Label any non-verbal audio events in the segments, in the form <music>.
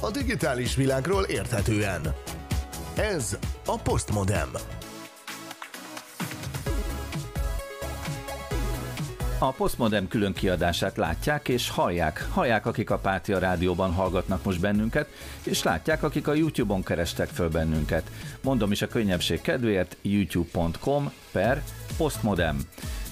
a digitális világról érthetően. Ez a Postmodem. A Postmodern külön kiadását látják és hallják. Hallják, akik a Pátia Rádióban hallgatnak most bennünket, és látják, akik a YouTube-on kerestek föl bennünket. Mondom is a könnyebbség kedvéért, youtube.com per postmodem.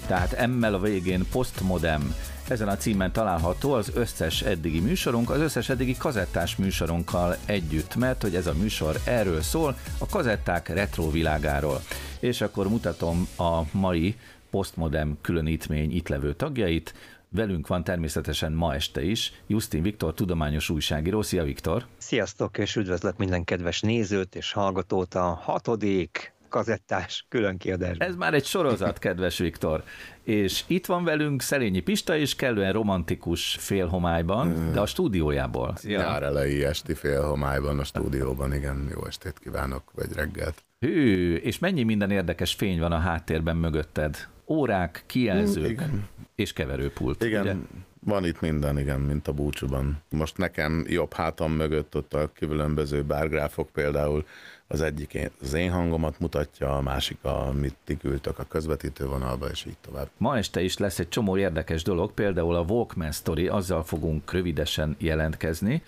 Tehát emmel a végén postmodem. Ezen a címen található az összes eddigi műsorunk, az összes eddigi kazettás műsorunkkal együtt, mert hogy ez a műsor erről szól, a kazetták retro világáról. És akkor mutatom a mai Postmodem különítmény itt levő tagjait. Velünk van természetesen ma este is Justin Viktor, tudományos újságíró. Szia Viktor! Sziasztok, és üdvözlök minden kedves nézőt és hallgatót a hatodik kazettás különkiadásban. Ez már egy sorozat, kedves Viktor. És itt van velünk Szerényi Pista is kellően romantikus félhomályban, de a stúdiójából. Szia. Nyár elejé esti félhomályban a stúdióban, igen, jó estét kívánok, vagy reggelt. Hű, és mennyi minden érdekes fény van a háttérben mögötted? órák, kijelzők igen. és keverőpult. Igen, ugye? van itt minden, igen, mint a búcsúban. Most nekem jobb hátam mögött ott a különböző bárgráfok például az egyik az én hangomat mutatja, a másik, amit ti küldtök a közvetítő vonalba, és így tovább. Ma este is lesz egy csomó érdekes dolog, például a Walkman Story, azzal fogunk rövidesen jelentkezni,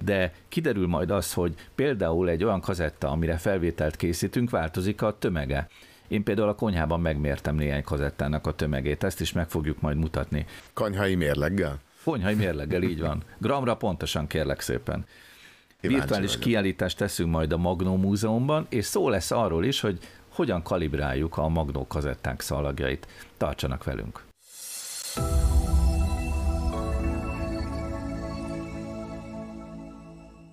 de kiderül majd az, hogy például egy olyan kazetta, amire felvételt készítünk, változik a tömege. Én például a konyhában megmértem néhány kazettának a tömegét, ezt is meg fogjuk majd mutatni. Konyhai mérleggel? Konyhai mérleggel, így van. Gramra pontosan kérlek szépen. Virtuális vagyok. kiállítást teszünk majd a Magnó Múzeumban, és szó lesz arról is, hogy hogyan kalibráljuk a Magnó kazettánk szalagjait. Tartsanak velünk!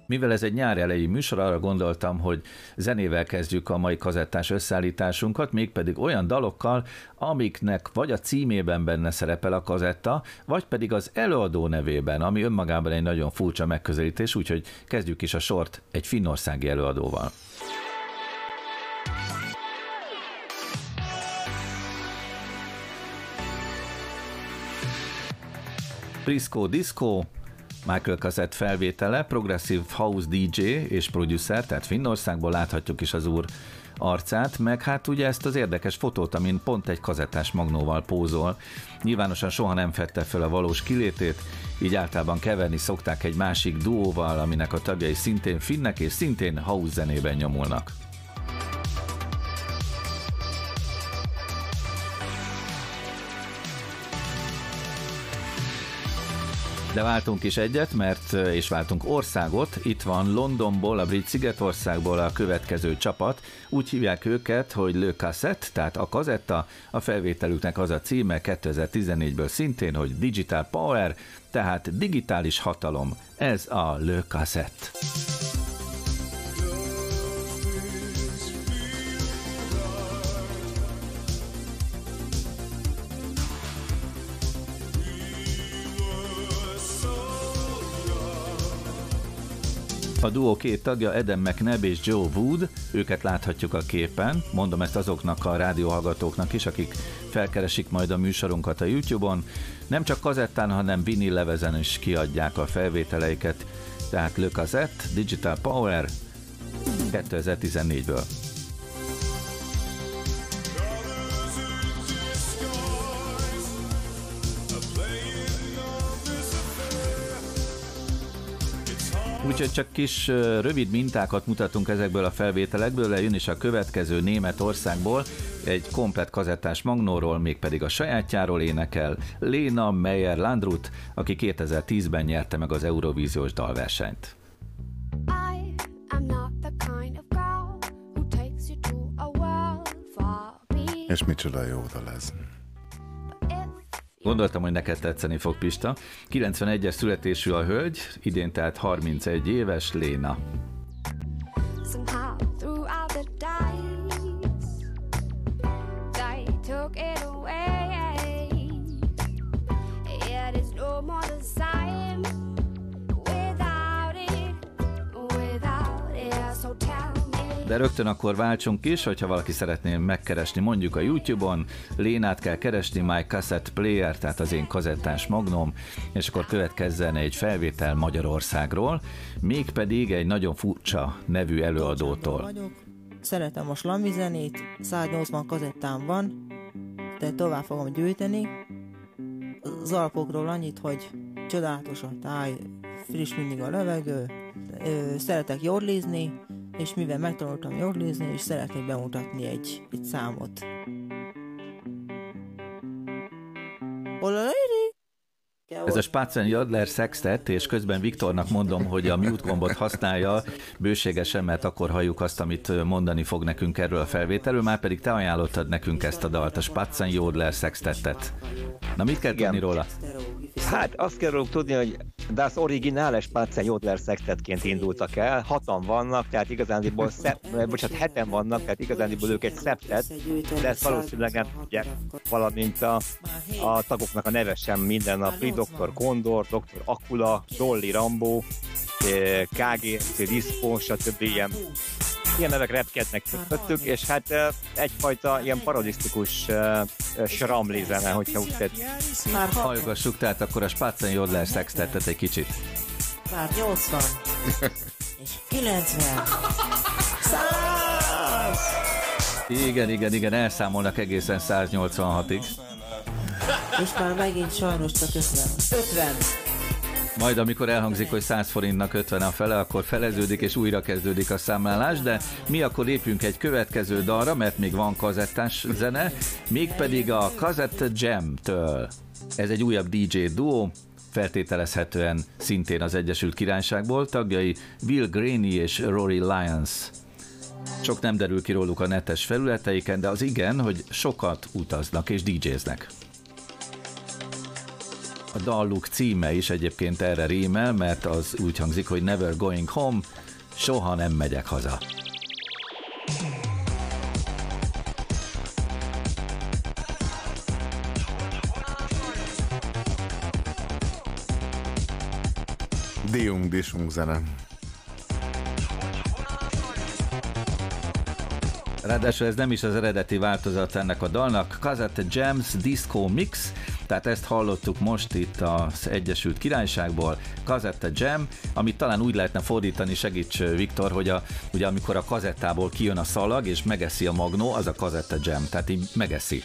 Mivel ez egy nyár elejé műsor, arra gondoltam, hogy zenével kezdjük a mai kazettás összeállításunkat, mégpedig olyan dalokkal, amiknek vagy a címében benne szerepel a kazetta, vagy pedig az előadó nevében, ami önmagában egy nagyon furcsa megközelítés, úgyhogy kezdjük is a sort egy finnországi előadóval. Briscoe Disco, Michael Cassett felvétele, progressive house DJ és producer, tehát Finnországból láthatjuk is az úr arcát, meg hát ugye ezt az érdekes fotót, amin pont egy kazettás magnóval pózol. Nyilvánosan soha nem fette fel a valós kilétét, így általában keverni szokták egy másik duóval, aminek a tagjai szintén finnek és szintén house zenében nyomulnak. De váltunk is egyet, mert és váltunk országot. Itt van Londonból, a brit szigetországból a következő csapat. Úgy hívják őket, hogy Le Cassette, tehát a kazetta. A felvételüknek az a címe 2014-ből szintén, hogy Digital Power, tehát digitális hatalom. Ez a Le Cassette. A duó két tagja Eden McNabb és Joe Wood, őket láthatjuk a képen, mondom ezt azoknak a rádióhallgatóknak is, akik felkeresik majd a műsorunkat a YouTube-on. Nem csak kazettán, hanem vinil levezen is kiadják a felvételeiket, tehát Le Cassette, Digital Power 2014-ből. Úgyhogy csak kis rövid mintákat mutatunk ezekből a felvételekből, jön is a következő Németországból, egy komplet kazettás magnóról, mégpedig a sajátjáról énekel Léna Meyer Landrut, aki 2010-ben nyerte meg az Eurovíziós dalversenyt. És micsoda jó dal ez. Gondoltam, hogy neked tetszeni fog Pista. 91-es születésű a hölgy, idén tehát 31 éves Léna. De rögtön akkor váltsunk is, hogyha valaki szeretné megkeresni mondjuk a YouTube-on, Lénát kell keresni, My Cassette Player, tehát az én kazettás magnóm, és akkor következzen egy felvétel Magyarországról, mégpedig egy nagyon furcsa nevű előadótól. Szeretem a slami zenét, 180 kazettám van, de tovább fogom gyűjteni. Az alapokról annyit, hogy csodálatos a táj, friss mindig a levegő, szeretek jordlizni, és mivel megtanultam jordlizni, és szeretnék bemutatni egy, egy számot. Ez a Spatzen Jadler Sextet, és közben Viktornak mondom, hogy a mute gombot használja bőségesen, mert akkor halljuk azt, amit mondani fog nekünk erről a felvételről, már pedig te ajánlottad nekünk ezt a dalt, a Spatzen Jodler Sextetet. Na mit kell Igen. tudni róla? Hát azt kell róluk tudni, hogy Das Originales Spatzen Jodler Sextetként indultak el, hatan vannak, tehát igazándiból, szep, bocsánat, heten vannak, tehát igazándiból ők egy szeptet, de ezt valószínűleg nem tudják, valamint a, a tagoknak a neve sem minden nap, Dr. Kondor, Dr. Akula, Dolly Rambo, eh, KGC Dispo, stb. ilyen ilyen nevek repkednek közöttük, és hát egyfajta ilyen parodisztikus sramli zene, hogyha úgy tetszik. Hallgassuk tehát akkor a Spatzen Jodler Sextetet egy kicsit. már 80, <laughs> és 90, 100! Igen, igen, igen, elszámolnak egészen 186-ig. És már megint sajnos csak 50. 50! Majd amikor elhangzik, hogy 100 forintnak 50 a fele, akkor feleződik és újra kezdődik a számlálás, de mi akkor lépjünk egy következő dalra, mert még van kazettás zene, mégpedig a Kazette Jam-től. Ez egy újabb DJ duó, feltételezhetően szintén az Egyesült Királyságból, tagjai Will Graney és Rory Lyons. Sok nem derül ki róluk a netes felületeiken, de az igen, hogy sokat utaznak és DJ-znek. A dalluk címe is egyébként erre rímel, mert az úgy hangzik, hogy Never Going Home, soha nem megyek haza. Diung disung zene. Ráadásul ez nem is az eredeti változat ennek a dalnak, Cassette Jams Disco Mix, tehát ezt hallottuk most itt az Egyesült Királyságból, Cassette Jam, amit talán úgy lehetne fordítani, segíts Viktor, hogy a, ugye amikor a kazettából kijön a szalag és megeszi a magnó, az a Cassette Jam, tehát így megeszi.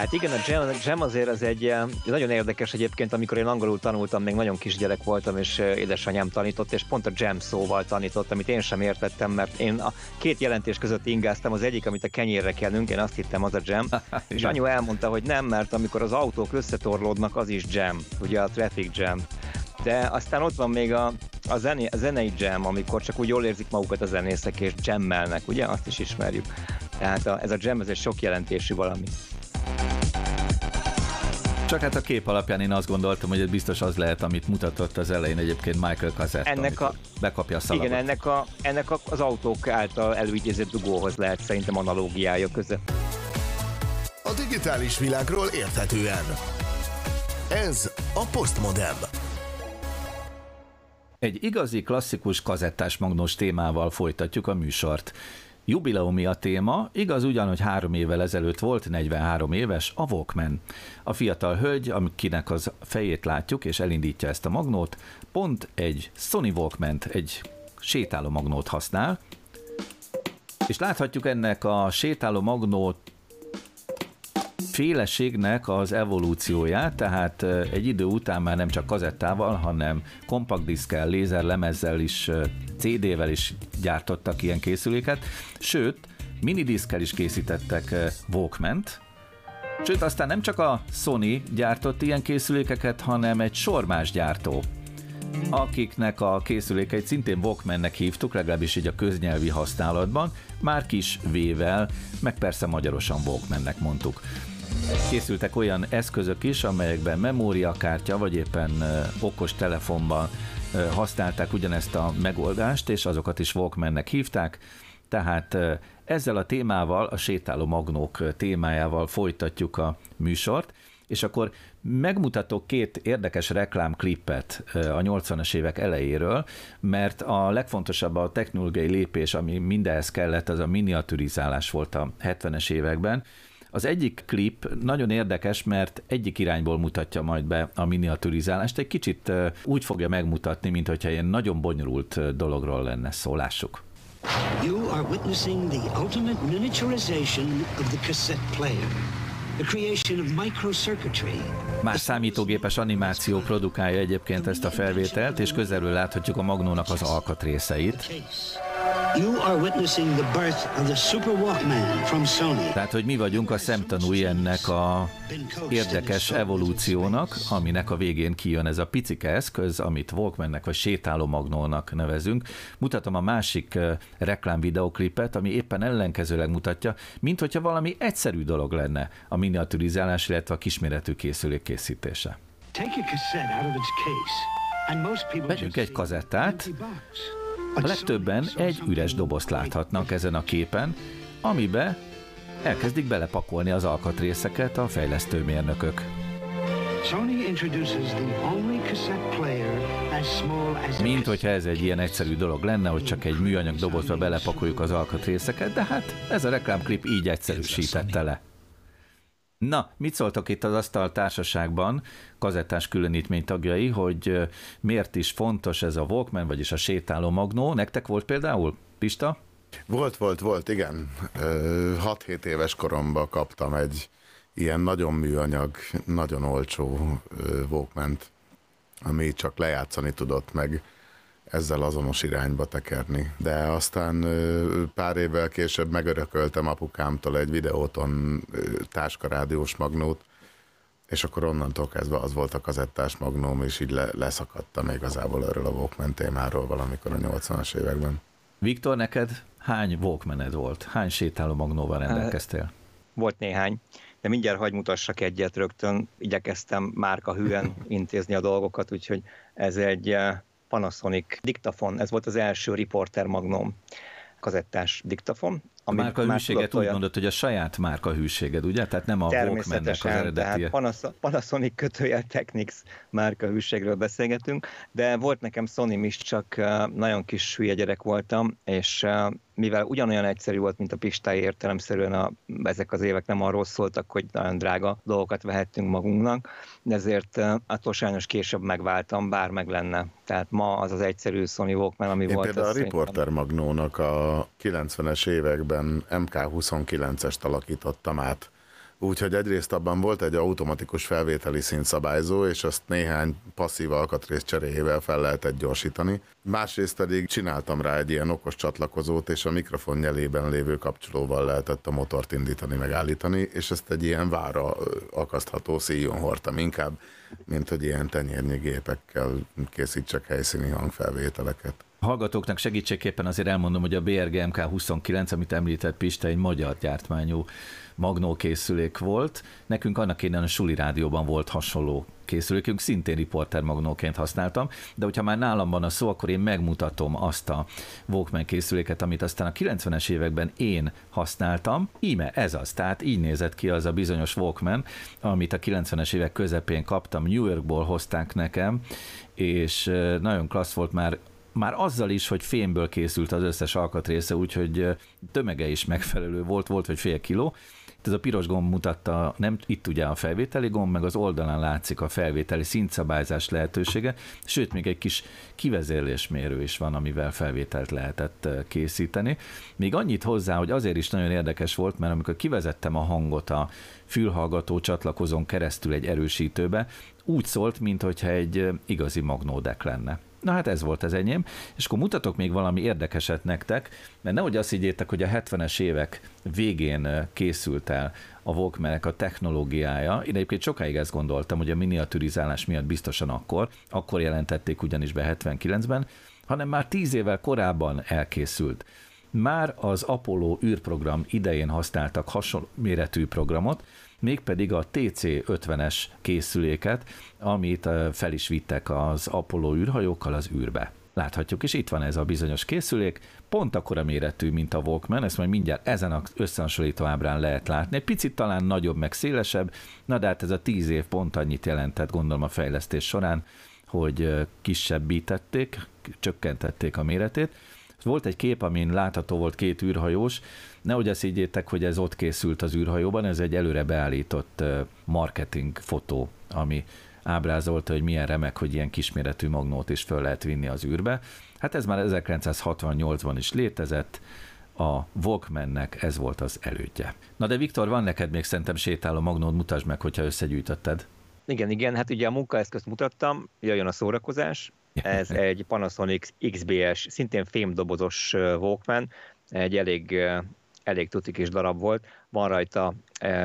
Hát igen, a jam, a jam azért az egy eh, nagyon érdekes egyébként, amikor én angolul tanultam, még nagyon kisgyerek voltam, és eh, édesanyám tanított, és pont a jam szóval tanított, amit én sem értettem, mert én a két jelentés között ingáztam, az egyik, amit a kenyérre kenünk, én azt hittem az a jam, <laughs> és anyu elmondta, hogy nem, mert amikor az autók összetorlódnak, az is jam, ugye a traffic jam. De aztán ott van még a, a, zené, a zenei jam, amikor csak úgy jól érzik magukat a zenészek, és jammelnek, ugye? Azt is ismerjük. Tehát a, ez a jam, ez egy sok jelentésű valami. Csak hát a kép alapján én azt gondoltam, hogy ez biztos az lehet, amit mutatott az elején egyébként Michael Cassett, Ennek a- bekapja a szalagot. Igen, ennek, a, ennek a, az autók által előidézett dugóhoz lehet szerintem analógiája köze. A digitális világról érthetően. Ez a Postmodem. Egy igazi klasszikus kazettás magnós témával folytatjuk a műsort. Jubileumi a téma, igaz ugyan, hogy három évvel ezelőtt volt, 43 éves, a Walkman. A fiatal hölgy, akinek az fejét látjuk és elindítja ezt a magnót, pont egy Sony walkman egy sétáló magnót használ, és láthatjuk ennek a sétáló magnót féleségnek az evolúcióját, tehát egy idő után már nem csak kazettával, hanem kompaktdiszkkel, lézerlemezzel is, CD-vel is gyártottak ilyen készüléket, sőt, minidiszkkel is készítettek Walkman-t, Sőt, aztán nem csak a Sony gyártott ilyen készülékeket, hanem egy sor más gyártó, akiknek a készülékeit szintén Walkmannek hívtuk, legalábbis így a köznyelvi használatban, már kis V-vel, meg persze magyarosan Walkmannek mondtuk. Készültek olyan eszközök is, amelyekben memóriakártya, vagy éppen okos telefonban használták ugyanezt a megoldást, és azokat is Walkmannek hívták. Tehát ezzel a témával, a sétáló magnók témájával folytatjuk a műsort, és akkor megmutatok két érdekes reklámklippet a 80-as évek elejéről, mert a legfontosabb a technológiai lépés, ami mindenhez kellett, az a miniaturizálás volt a 70-es években, az egyik klip nagyon érdekes, mert egyik irányból mutatja majd be a miniaturizálást, egy kicsit úgy fogja megmutatni, mint hogyha ilyen nagyon bonyolult dologról lenne szó. Lássuk. You are witnessing the ultimate miniaturization of the cassette player. Más számítógépes animáció produkálja egyébként ezt a felvételt, és közelről láthatjuk a Magnónak az alkatrészeit. You are witnessing the birth of the Super Walkman from Sony. Tehát, hogy mi vagyunk a szemtanúi ennek a érdekes evolúciónak, aminek a végén kijön ez a picike eszköz, amit Walkmannek vagy sétáló magnónak nevezünk. Mutatom a másik reklám videoklipet, ami éppen ellenkezőleg mutatja, mint hogyha valami egyszerű dolog lenne a miniaturizálás, illetve a kisméretű készülék készítése. Vegyünk egy kazettát, a legtöbben egy üres dobozt láthatnak ezen a képen, amibe elkezdik belepakolni az alkatrészeket a fejlesztőmérnökök. Mint hogyha ez egy ilyen egyszerű dolog lenne, hogy csak egy műanyag dobozba belepakoljuk az alkatrészeket, de hát ez a reklámklip így egyszerűsítette le. Na, mit szóltok itt az asztal társaságban, kazettás különítmény tagjai, hogy miért is fontos ez a Walkman, vagyis a sétáló magnó? Nektek volt például, Pista? Volt, volt, volt, igen. 6-7 éves koromban kaptam egy ilyen nagyon műanyag, nagyon olcsó walkman ami csak lejátszani tudott, meg ezzel azonos irányba tekerni. De aztán pár évvel később megörököltem apukámtól egy videóton táskarádiós magnót, és akkor onnantól kezdve az volt a kazettás magnóm, és így le, leszakadtam igazából erről a Walkman témáról valamikor a 80-as években. Viktor, neked hány Walkmaned volt? Hány sétáló magnóval rendelkeztél? Volt néhány, de mindjárt hagy mutassak egyet rögtön. Igyekeztem márka hűen <laughs> intézni a dolgokat, úgyhogy ez egy Panasonic diktafon, ez volt az első Reporter Magnum kazettás diktafon. Ami márka hűséget úgy mondott, hogy a saját márka hűséged, ugye? Tehát nem a Walkmannek az eredeti. Tehát Panasonic kötőjel Technics márka hűségről beszélgetünk, de volt nekem sony is, csak nagyon kis hülye gyerek voltam, és mivel ugyanolyan egyszerű volt, mint a Pistái értelemszerűen a, ezek az évek nem arról szóltak, hogy nagyon drága dolgokat vehettünk magunknak, ezért attól sajnos később megváltam, bár meg lenne. Tehát ma az az egyszerű Sony Walkman, ami Én volt. Például a Reporter Magnónak a 90-es években MK29-est alakítottam át Úgyhogy egyrészt abban volt egy automatikus felvételi szintszabályzó, és azt néhány passzív alkatrész cseréjével fel lehetett gyorsítani. Másrészt pedig csináltam rá egy ilyen okos csatlakozót, és a mikrofon nyelében lévő kapcsolóval lehetett a motort indítani, megállítani, és ezt egy ilyen vára akasztható szíjon hordtam inkább, mint hogy ilyen tenyérnyi gépekkel készítsek helyszíni hangfelvételeket. Hallgatóknak segítségképpen azért elmondom, hogy a BRG MK29, amit említett Pista, egy magyar gyártmányú magnó készülék volt. Nekünk annak innen a Suli Rádióban volt hasonló készülékünk, szintén riporter magnóként használtam, de hogyha már nálam van a szó, akkor én megmutatom azt a Walkman készüléket, amit aztán a 90-es években én használtam. Íme ez az, tehát így nézett ki az a bizonyos Walkman, amit a 90-es évek közepén kaptam, New Yorkból hozták nekem, és nagyon klassz volt már már azzal is, hogy fémből készült az összes alkatrésze, úgyhogy tömege is megfelelő volt, volt, hogy fél kiló, itt ez a piros gomb mutatta, nem itt ugye a felvételi gomb, meg az oldalán látszik a felvételi szintszabályzás lehetősége, sőt, még egy kis kivezérlésmérő is van, amivel felvételt lehetett eh, készíteni. Még annyit hozzá, hogy azért is nagyon érdekes volt, mert amikor kivezettem a hangot a fülhallgató csatlakozón keresztül egy erősítőbe, úgy szólt, mintha egy igazi magnódek lenne. Na hát ez volt az enyém, és akkor mutatok még valami érdekeset nektek, mert nehogy azt higgyétek, hogy a 70-es évek végén készült el a walkman a technológiája. Én egyébként sokáig ezt gondoltam, hogy a miniaturizálás miatt biztosan akkor, akkor jelentették ugyanis be 79-ben, hanem már 10 évvel korábban elkészült. Már az Apollo űrprogram idején használtak hasonló méretű programot, mégpedig a TC-50-es készüléket, amit fel is vittek az Apollo űrhajókkal az űrbe. láthatjuk, és itt van ez a bizonyos készülék, pont akkora méretű, mint a Walkman, ezt majd mindjárt ezen az összehasonlító ábrán lehet látni. Egy picit talán nagyobb, meg szélesebb, na de hát ez a tíz év pont annyit jelentett, gondolom a fejlesztés során, hogy kisebbítették, csökkentették a méretét. Volt egy kép, amin látható volt két űrhajós, nehogy azt higgyétek, hogy ez ott készült az űrhajóban, ez egy előre beállított marketing fotó, ami ábrázolta, hogy milyen remek, hogy ilyen kisméretű magnót is föl lehet vinni az űrbe. Hát ez már 1968-ban is létezett, a Walkmannek ez volt az elődje. Na de Viktor, van neked még szerintem sétáló magnót, mutasd meg, hogyha összegyűjtötted. Igen, igen, hát ugye a munkaeszközt mutattam, jöjjön a szórakozás. <laughs> Ez egy Panasonic XBS, szintén fémdobozos Walkman, egy elég, elég tuti kis darab volt. Van rajta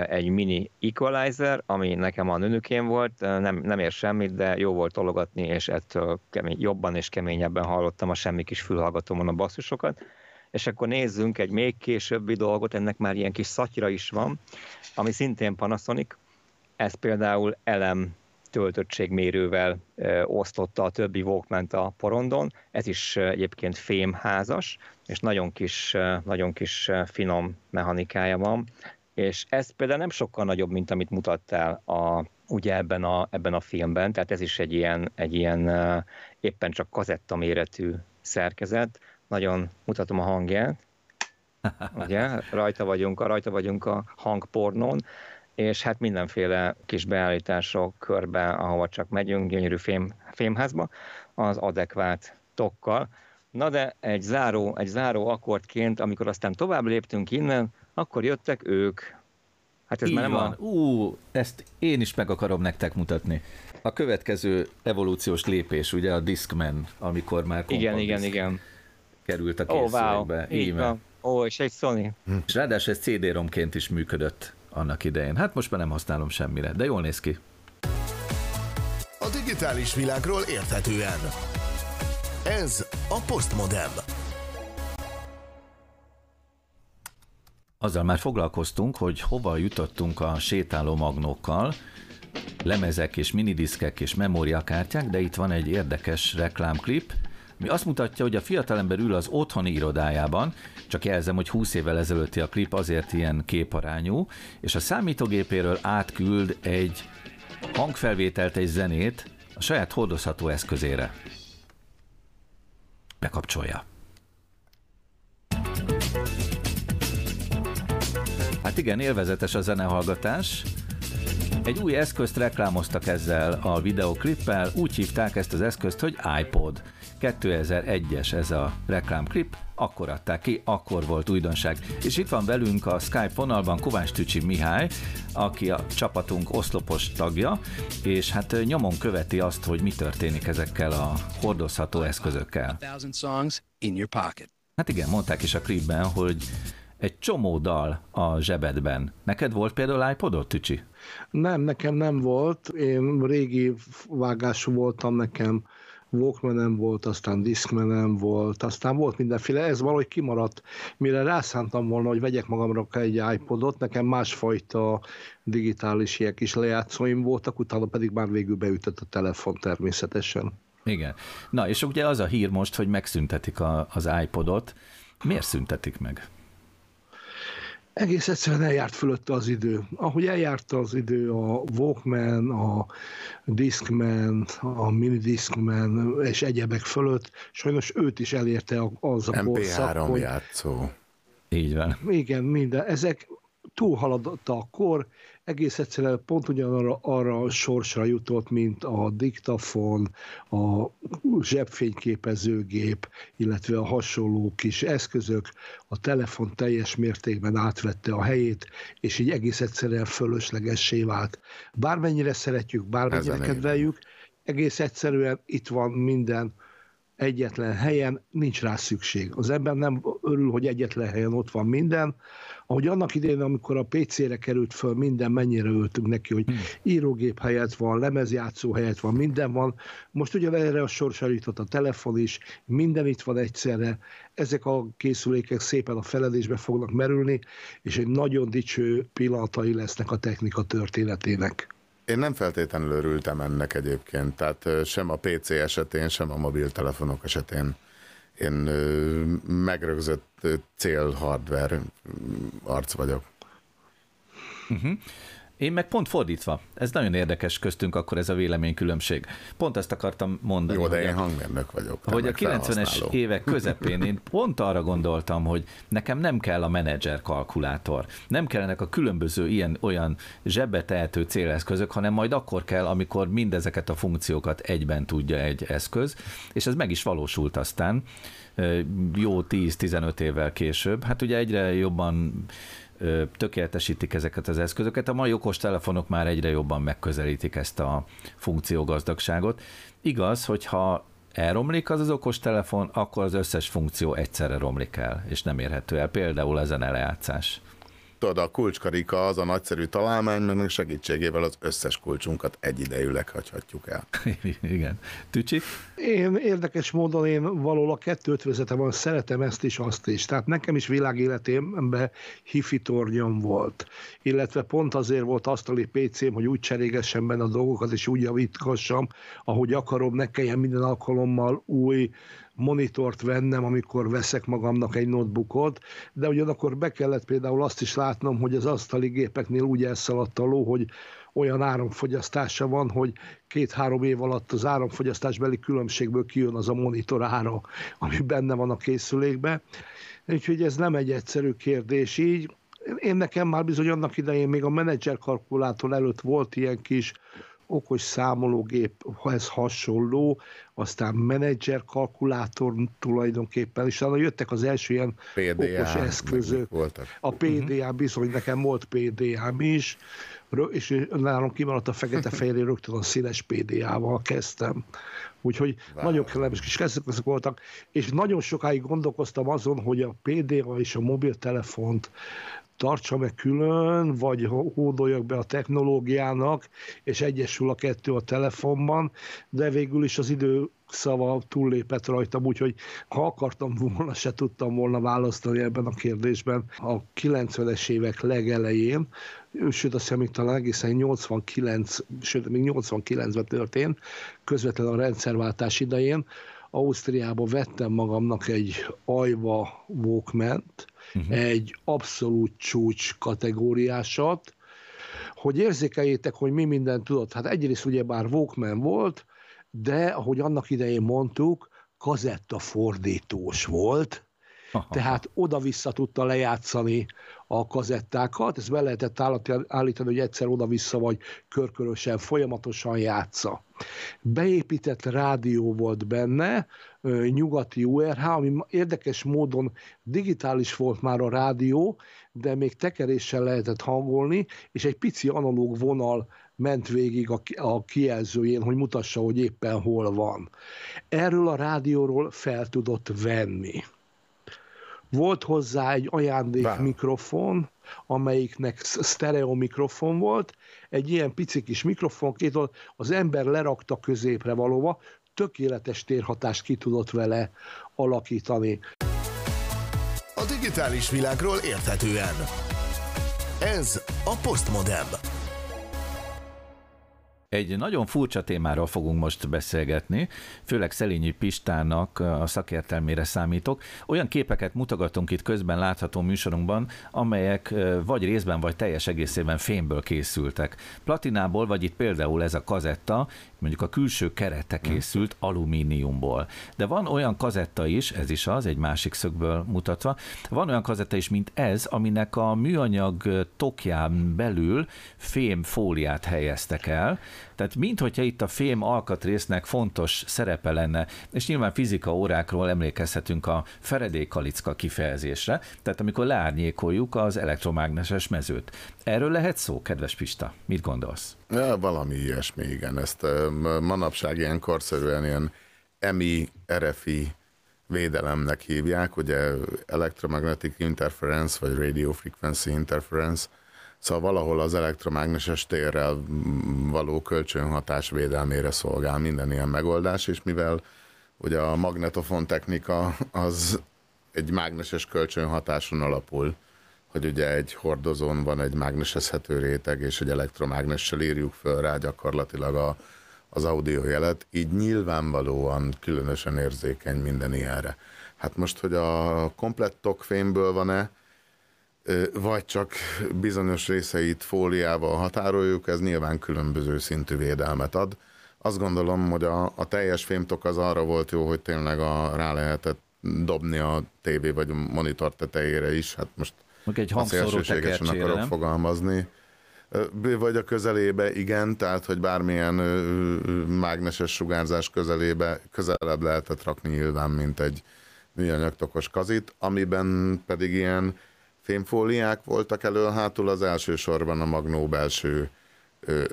egy mini equalizer, ami nekem a nőnükén volt, nem, nem ér semmit, de jó volt tologatni, és ettől kemény, jobban és keményebben hallottam a semmi kis fülhallgatómon a basszusokat. És akkor nézzünk egy még későbbi dolgot, ennek már ilyen kis szatyra is van, ami szintén Panasonic, ez például elem töltöttségmérővel osztotta a többi walkman a porondon. Ez is egyébként fémházas, és nagyon kis, nagyon kis finom mechanikája van. És ez például nem sokkal nagyobb, mint amit mutattál a, ugye ebben a, ebben a filmben, tehát ez is egy ilyen, egy ilyen éppen csak kazetta méretű szerkezet. Nagyon mutatom a hangját. <laughs> Ugye, rajta vagyunk, rajta vagyunk a hangpornón és hát mindenféle kis beállítások körbe, ahova csak megyünk, gyönyörű fém, fémházba, az adekvát tokkal. Na de egy záró, egy záró akkordként, amikor aztán tovább léptünk innen, akkor jöttek ők. Hát ez Így már nem van. A... Ú, ezt én is meg akarom nektek mutatni. A következő evolúciós lépés, ugye a Discman, amikor már igen, igen, igen. került a készülékbe. Oh, wow. Így van. Ó, és egy Sony. És ráadásul ez CD-romként is működött annak idején. Hát most már nem használom semmire, de jól néz ki. A digitális világról érthetően. Ez a Postmodem. Azzal már foglalkoztunk, hogy hova jutottunk a sétáló magnókkal, lemezek és minidiszkek és memóriakártyák, de itt van egy érdekes reklámklip, mi azt mutatja, hogy a fiatalember ül az otthoni irodájában, csak jelzem, hogy 20 évvel ezelőtti a klip azért ilyen képarányú, és a számítógépéről átküld egy hangfelvételt, egy zenét a saját hordozható eszközére. Bekapcsolja. Hát igen, élvezetes a zenehallgatás. Egy új eszközt reklámoztak ezzel a videoklippel, úgy hívták ezt az eszközt, hogy iPod. 2001-es ez a reklámklip, akkor adták ki, akkor volt újdonság. És itt van velünk a Skype vonalban Kovács Tücsi Mihály, aki a csapatunk oszlopos tagja, és hát nyomon követi azt, hogy mi történik ezekkel a hordozható eszközökkel. Hát igen, mondták is a klipben, hogy egy csomó dal a zsebedben. Neked volt például iPodot, Tücsi? Nem, nekem nem volt. Én régi vágású voltam, nekem walkman volt, aztán discman volt, aztán volt mindenféle, ez valahogy kimaradt. Mire rászántam volna, hogy vegyek magamra egy iPodot, nekem másfajta digitális ilyen kis lejátszóim voltak, utána pedig már végül beütött a telefon természetesen. Igen. Na, és ugye az a hír most, hogy megszüntetik a, az iPodot. Miért szüntetik meg? Egész egyszerűen eljárt fölötte az idő. Ahogy eljárt az idő a Walkman, a Discman, a Mini Discman és egyebek fölött, sajnos őt is elérte az a MP3 korszak, hogy... játszó. Így van. Igen, minden. Ezek túlhaladta a kor, egész egyszerűen pont ugyanarra arra a sorsra jutott, mint a diktafon, a zsebfényképezőgép, illetve a hasonló kis eszközök, a telefon teljes mértékben átvette a helyét, és így egész egyszerűen fölöslegessé vált. Bármennyire szeretjük, bármennyire kedveljük, egész egyszerűen itt van minden, egyetlen helyen, nincs rá szükség. Az ember nem örül, hogy egyetlen helyen ott van minden, ahogy annak idején, amikor a PC-re került föl minden, mennyire öltünk neki, hogy hmm. írógép helyett van, lemezjátszó helyett van, minden van. Most ugye erre a sorsra jutott a telefon is, minden itt van egyszerre. Ezek a készülékek szépen a feledésbe fognak merülni, és egy nagyon dicső pillanatai lesznek a technika történetének. Én nem feltétlenül örültem ennek egyébként, tehát sem a PC esetén, sem a mobiltelefonok esetén én megrögzött cél hardware arc vagyok. Uh-huh. Én meg pont fordítva. Ez nagyon érdekes köztünk akkor ez a véleménykülönbség. Pont ezt akartam mondani. Jó, de én hangmérnök vagyok. Hogy a 90-es évek közepén én pont arra gondoltam, hogy nekem nem kell a menedzser kalkulátor. Nem kellenek a különböző ilyen olyan zsebbe tehető céleszközök, hanem majd akkor kell, amikor mindezeket a funkciókat egyben tudja egy eszköz, és ez meg is valósult aztán jó 10-15 évvel később. Hát ugye egyre jobban tökéletesítik ezeket az eszközöket. A mai okos telefonok már egyre jobban megközelítik ezt a funkciógazdagságot. Igaz, hogyha elromlik az az okos telefon, akkor az összes funkció egyszerre romlik el, és nem érhető el. Például ezen elejátszás tudod, a kulcskarika az a nagyszerű találmány, meg segítségével az összes kulcsunkat egyidejűleg hagyhatjuk el. <laughs> Igen. Tücsi? Én érdekes módon én való a kettőt vezetem, van, szeretem ezt is, azt is. Tehát nekem is világéletemben hifi tornyom volt. Illetve pont azért volt asztali PC-m, hogy úgy cserégessem benne a dolgokat, és úgy javítgassam, ahogy akarom, ne kelljen minden alkalommal új monitort vennem, amikor veszek magamnak egy notebookot, de ugyanakkor be kellett például azt is látnom, hogy az asztali gépeknél úgy elszaladt a ló, hogy olyan áramfogyasztása van, hogy két-három év alatt az áramfogyasztásbeli különbségből kijön az a monitor ára, ami benne van a készülékbe. Úgyhogy ez nem egy egyszerű kérdés így. Én nekem már bizony annak idején még a menedzser kalkulátor előtt volt ilyen kis okos számológéphez hasonló, aztán menedzser kalkulátor tulajdonképpen, és arra jöttek az első ilyen PDA, okos eszközök. Voltak. A PDA uh-huh. bizony, nekem volt PDA-m is, és nálam kimaradt a fekete-fehér, rögtön a színes PDA-val kezdtem. Úgyhogy wow. nagyon kellemes kis kezdetek voltak, és nagyon sokáig gondolkoztam azon, hogy a PDA és a mobiltelefont tartsa meg külön, vagy hódoljak be a technológiának, és egyesül a kettő a telefonban, de végül is az idő szava túllépett rajtam, úgyhogy ha akartam volna, se tudtam volna választani ebben a kérdésben. A 90-es évek legelején, sőt azt hiszem, talán egészen 89, sőt még 89-ben történt, közvetlenül a rendszerváltás idején, Ausztriába vettem magamnak egy Ajva walkman uh-huh. egy abszolút csúcs kategóriásat, hogy érzékeljétek, hogy mi minden tudott. Hát egyrészt ugye bár Walkman volt, de ahogy annak idején mondtuk, kazetta fordítós volt, Aha. tehát oda-vissza tudta lejátszani a kazettákat, ezt be lehetett állítani, hogy egyszer oda-vissza vagy körkörösen, folyamatosan játsza. Beépített rádió volt benne, nyugati URH, ami érdekes módon digitális volt már a rádió, de még tekeréssel lehetett hangolni, és egy pici analóg vonal ment végig a, a kijelzőjén, hogy mutassa, hogy éppen hol van. Erről a rádióról fel tudott venni. Volt hozzá egy ajándék mikrofon, amelyiknek stereo mikrofon volt, egy ilyen pici kis mikrofon, két az ember lerakta középre valóva, tökéletes térhatást ki tudott vele alakítani. A digitális világról érthetően. Ez a Postmodem. Egy nagyon furcsa témáról fogunk most beszélgetni, főleg Szelényi Pistának a szakértelmére számítok. Olyan képeket mutogatunk itt közben látható műsorunkban, amelyek vagy részben, vagy teljes egészében fémből készültek. Platinából, vagy itt például ez a kazetta, mondjuk a külső kerete hm. készült alumíniumból. De van olyan kazetta is, ez is az, egy másik szögből mutatva, van olyan kazetta is, mint ez, aminek a műanyag tokján belül fém fóliát helyeztek el, tehát minthogyha itt a fém alkatrésznek fontos szerepe lenne, és nyilván fizika órákról emlékezhetünk a feredékalicka kifejezésre, tehát amikor leárnyékoljuk az elektromágneses mezőt. Erről lehet szó, kedves Pista? Mit gondolsz? Ja, valami ilyesmi, igen. Ezt manapság ilyen korszerűen ilyen EMI, RFI védelemnek hívják, ugye Electromagnetic Interference, vagy Radio Frequency Interference, Szóval valahol az elektromágneses térrel való kölcsönhatás védelmére szolgál minden ilyen megoldás, és mivel ugye a magnetofon technika az egy mágneses kölcsönhatáson alapul, hogy ugye egy hordozón van egy mágnesezhető réteg, és egy elektromágnessel írjuk föl rá gyakorlatilag a, az audiojelet, így nyilvánvalóan különösen érzékeny minden ilyenre. Hát most, hogy a komplett tokfémből van-e, vagy csak bizonyos részeit fóliával határoljuk, ez nyilván különböző szintű védelmet ad. Azt gondolom, hogy a, a teljes fémtok az arra volt jó, hogy tényleg a, rá lehetett dobni a tévé vagy a monitor tetejére is. Hát most egy azt szélsőségesen akarok nem? fogalmazni. Vagy a közelébe, igen, tehát, hogy bármilyen mágneses sugárzás közelébe, közelebb lehetett rakni nyilván, mint egy műanyagtokos kazit, amiben pedig ilyen fémfóliák voltak elől-hátul, az elsősorban a magnó belső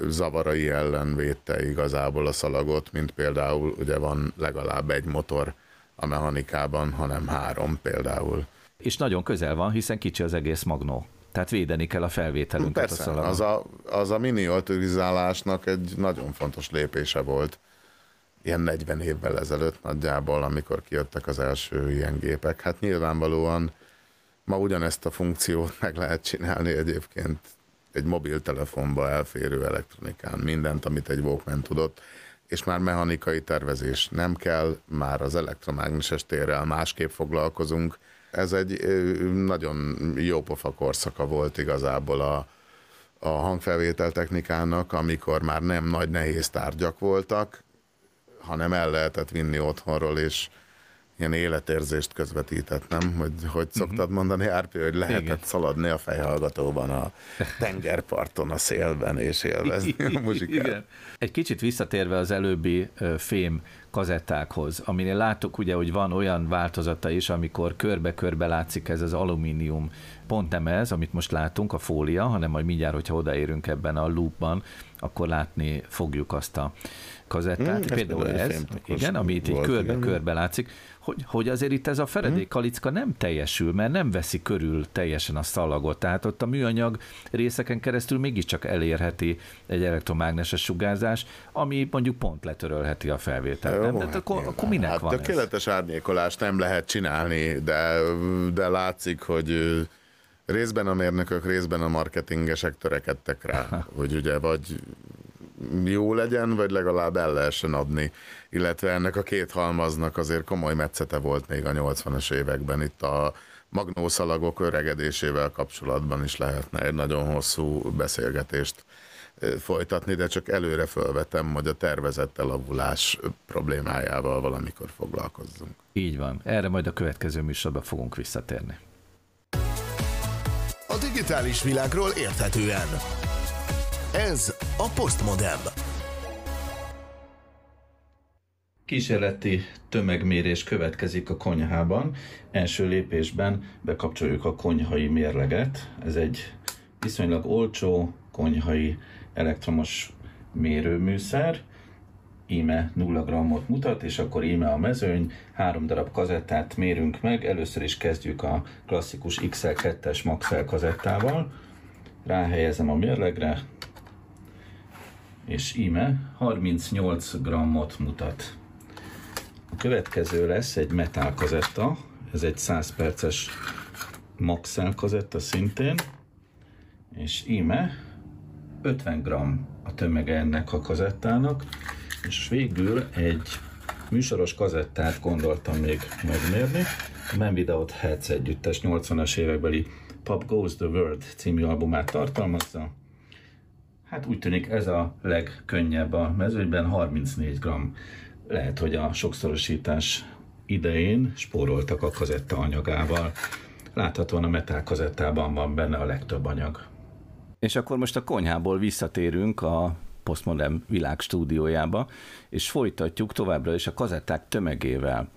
zavarai ellen védte igazából a szalagot, mint például ugye van legalább egy motor a mechanikában, hanem három például. És nagyon közel van, hiszen kicsi az egész magnó. Tehát védeni kell a felvételünket Persze, a az a, az a miniaturizálásnak egy nagyon fontos lépése volt ilyen 40 évvel ezelőtt nagyjából, amikor kijöttek az első ilyen gépek. Hát nyilvánvalóan ma ugyanezt a funkciót meg lehet csinálni egyébként egy mobiltelefonba elférő elektronikán, mindent, amit egy Walkman tudott, és már mechanikai tervezés nem kell, már az elektromágneses térrel másképp foglalkozunk. Ez egy nagyon jó pofa korszaka volt igazából a, a hangfelvétel technikának, amikor már nem nagy nehéz tárgyak voltak, hanem el lehetett vinni otthonról, és ilyen életérzést közvetített, nem? Hogy, hogy mhm. szoktad mondani, Árpi, hogy lehetett Igen. szaladni a fejhallgatóban a tengerparton, a szélben, és élvezni a <laughs> muzsikát. Igen. Egy kicsit visszatérve az előbbi fém kazettákhoz, aminél láttuk ugye, hogy van olyan változata is, amikor körbe-körbe látszik ez az alumínium, pont nem ez, amit most látunk, a fólia, hanem majd mindjárt, hogyha odaérünk ebben a loopban, akkor látni fogjuk azt a kazettát, hmm, például ez, ez igen, ami itt így körbe-körbe látszik, hogy, hogy azért itt ez a feredék kalicka nem teljesül, mert nem veszi körül teljesen a szalagot, tehát ott a műanyag részeken keresztül mégiscsak elérheti egy elektromágneses sugárzás, ami mondjuk pont letörölheti a felvételt. Jó, nem? Hát akkor, akkor minek hát van tökéletes ez? árnyékolást nem lehet csinálni, de, de látszik, hogy részben a mérnökök, részben a marketingesek törekedtek rá, <laughs> hogy ugye vagy jó legyen, vagy legalább el lehessen adni. Illetve ennek a két halmaznak azért komoly metszete volt még a 80-as években. Itt a magnószalagok öregedésével kapcsolatban is lehetne egy nagyon hosszú beszélgetést folytatni, de csak előre felvetem, hogy a tervezett elavulás problémájával valamikor foglalkozzunk. Így van. Erre majd a következő műsorban fogunk visszatérni. A digitális világról érthetően. Ez a Postmodem. Kísérleti tömegmérés következik a konyhában. Első lépésben bekapcsoljuk a konyhai mérleget. Ez egy viszonylag olcsó konyhai elektromos mérőműszer. Íme 0 grammot mutat, és akkor íme a mezőny, három darab kazettát mérünk meg. Először is kezdjük a klasszikus XL2-es Maxell kazettával. Ráhelyezem a mérlegre, és íme 38 grammot mutat. A következő lesz egy metál kazetta, ez egy 100 perces Maxell kazetta szintén, és íme 50 gram a tömege ennek a kazettának, és végül egy műsoros kazettát gondoltam még megmérni, a Man Without Heads együttes 80-as évekbeli Pop Goes the World című albumát tartalmazza, Hát úgy tűnik ez a legkönnyebb a mezőnyben, 34 g. Lehet, hogy a sokszorosítás idején spóroltak a kazetta anyagával. Láthatóan a metál kazettában van benne a legtöbb anyag. És akkor most a konyhából visszatérünk a Postmodern világ stúdiójába, és folytatjuk továbbra is a kazetták tömegével.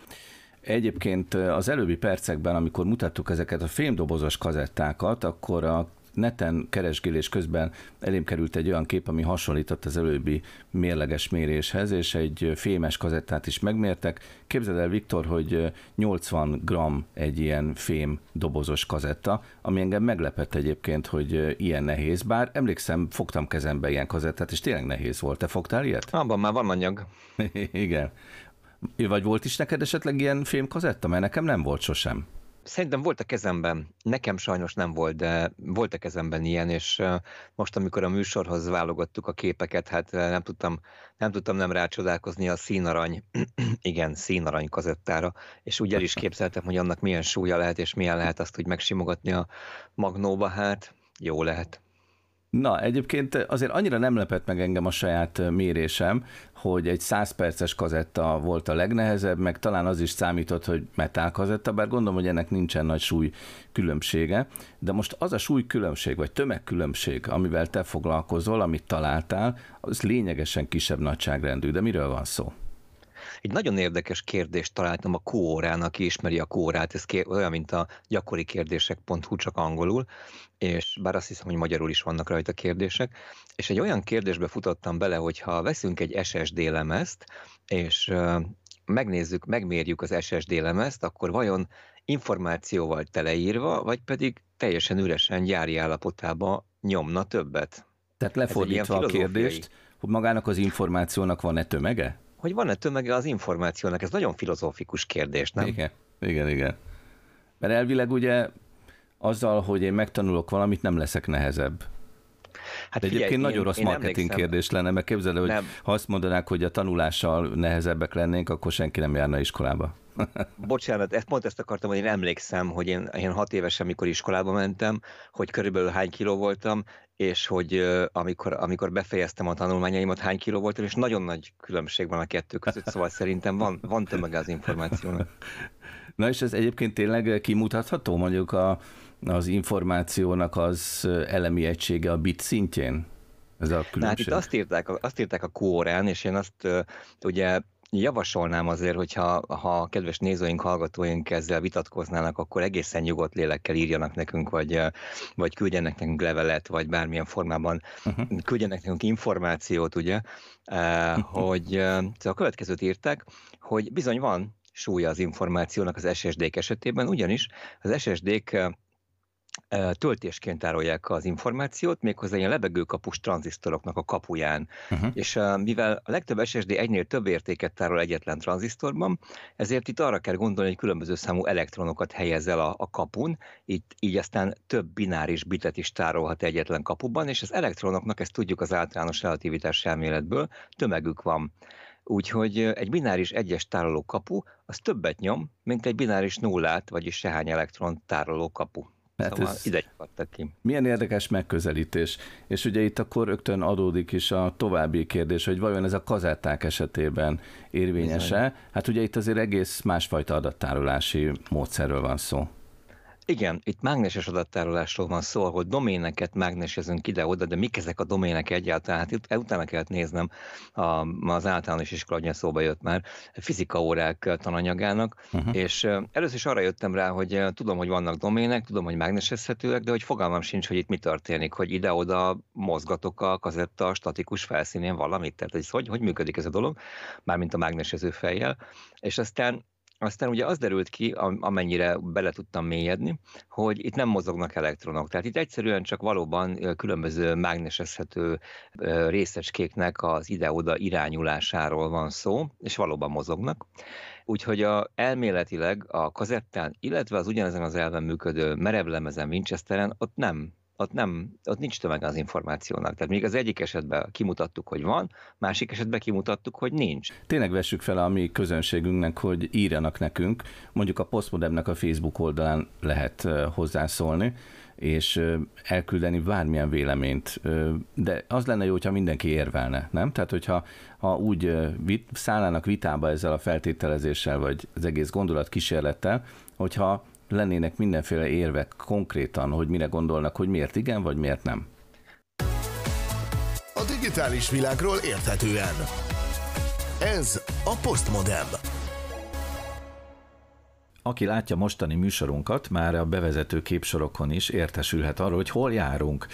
Egyébként az előbbi percekben, amikor mutattuk ezeket a fémdobozos kazettákat, akkor a neten keresgélés közben elém került egy olyan kép, ami hasonlított az előbbi mérleges méréshez, és egy fémes kazettát is megmértek. Képzeld el, Viktor, hogy 80 gram egy ilyen fém dobozos kazetta, ami engem meglepett egyébként, hogy ilyen nehéz, bár emlékszem, fogtam kezembe ilyen kazettát, és tényleg nehéz volt. Te fogtál ilyet? Abban már van anyag. <laughs> Igen. Vagy volt is neked esetleg ilyen fém kazetta? Mert nekem nem volt sosem. Szerintem volt a kezemben, nekem sajnos nem volt, de volt a kezemben ilyen, és most, amikor a műsorhoz válogattuk a képeket, hát nem tudtam nem, tudtam nem rácsodálkozni a színarany, <clears throat> igen, színarany kazettára, és úgy el is <laughs> képzeltem, hogy annak milyen súlya lehet, és milyen lehet azt úgy megsimogatni a magnóba, hát jó lehet. Na, egyébként azért annyira nem lepett meg engem a saját mérésem, hogy egy 100 perces kazetta volt a legnehezebb, meg talán az is számított, hogy metál kazetta, bár gondolom, hogy ennek nincsen nagy súly különbsége, de most az a súly különbség, vagy tömegkülönbség, amivel te foglalkozol, amit találtál, az lényegesen kisebb nagyságrendű, de miről van szó? Egy nagyon érdekes kérdést találtam a Quórán, aki ismeri a Quórát, ez olyan, mint a gyakori kérdések.hu, csak angolul, és bár azt hiszem, hogy magyarul is vannak rajta kérdések, és egy olyan kérdésbe futottam bele, hogy ha veszünk egy SSD lemezt, és megnézzük, megmérjük az SSD lemezt, akkor vajon információval teleírva, vagy pedig teljesen üresen gyári állapotába nyomna többet? Tehát lefordítva a kérdést, hogy magának az információnak van-e tömege? hogy van-e tömege az információnak? Ez nagyon filozófikus kérdés, nem? Igen, igen, igen. Mert elvileg ugye azzal, hogy én megtanulok valamit, nem leszek nehezebb. Hát De egyébként én, nagyon rossz én marketing emlékszem. kérdés lenne, mert képzeld, hogy nem. ha azt mondanák, hogy a tanulással nehezebbek lennénk, akkor senki nem járna iskolába. <laughs> Bocsánat, ezt pont ezt akartam, hogy én emlékszem, hogy én, én hat évesen, amikor iskolába mentem, hogy körülbelül hány kiló voltam, és hogy amikor, amikor befejeztem a tanulmányaimat, hány kiló voltam, és nagyon nagy különbség van a kettő között, szóval szerintem van, van tömege az információnak. <laughs> Na és ez egyébként tényleg kimutatható mondjuk a, az információnak az elemi egysége a bit szintjén? Ez a különbség? Na, hát itt azt írták, azt írták a Quoren, és én azt ugye javasolnám azért, hogyha ha kedves nézőink, hallgatóink ezzel vitatkoznának, akkor egészen nyugodt lélekkel írjanak nekünk, vagy, vagy küldjenek nekünk levelet, vagy bármilyen formában uh-huh. küldjenek nekünk információt, ugye, uh-huh. hogy szóval a következőt írták, hogy bizony van súlya az információnak az SSD-k esetében, ugyanis az SSD-k töltésként tárolják az információt, méghozzá ilyen lebegőkapus tranzisztoroknak a kapuján. Uh-huh. És mivel a legtöbb SSD egynél több értéket tárol egyetlen tranzisztorban, ezért itt arra kell gondolni, hogy különböző számú elektronokat helyez el a, a kapun, itt, így aztán több bináris bitet is tárolhat egyetlen kapuban, és az elektronoknak, ezt tudjuk az általános relativitás elméletből, tömegük van. Úgyhogy egy bináris egyes tároló kapu, az többet nyom, mint egy bináris nullát, vagyis sehány elektron tároló kapu. Hát szóval ez ide ki. Milyen érdekes megközelítés. És ugye itt akkor rögtön adódik is a további kérdés, hogy vajon ez a kazetták esetében érvényese? Hát ugye itt azért egész másfajta adattárolási módszerről van szó. Igen, itt mágneses adattárolásról van szó, ahol doméneket mágnesezünk ide-oda, de mik ezek a domének egyáltalán? Hát itt utána kellett néznem, a, az általános iskola, hogy szóba jött már, fizika órák tananyagának, uh-huh. és először is arra jöttem rá, hogy tudom, hogy vannak domének, tudom, hogy mágnesezhetőek, de hogy fogalmam sincs, hogy itt mi történik, hogy ide-oda mozgatok a kazetta a statikus felszínén valamit, tehát hogy, hogy, hogy működik ez a dolog, mármint a mágnesező fejjel, és aztán aztán ugye az derült ki, amennyire bele tudtam mélyedni, hogy itt nem mozognak elektronok. Tehát itt egyszerűen csak valóban különböző mágnesezhető részecskéknek az ide-oda irányulásáról van szó, és valóban mozognak. Úgyhogy a, elméletileg a kazettán, illetve az ugyanezen az elven működő merevlemezen Winchesteren ott nem ott, nem, ott nincs tömeg az információnak. Tehát még az egyik esetben kimutattuk, hogy van, másik esetben kimutattuk, hogy nincs. Tényleg vessük fel a mi közönségünknek, hogy írjanak nekünk, mondjuk a Postmodemnek a Facebook oldalán lehet hozzászólni, és elküldeni bármilyen véleményt. De az lenne jó, hogyha mindenki érvelne, nem? Tehát, hogyha ha úgy vit, szállnának vitába ezzel a feltételezéssel, vagy az egész gondolat kísérlettel, hogyha lennének mindenféle érvek konkrétan, hogy mire gondolnak, hogy miért igen, vagy miért nem. A digitális világról érthetően. Ez a Postmodem. Aki látja mostani műsorunkat, már a bevezető képsorokon is értesülhet arról, hogy hol járunk.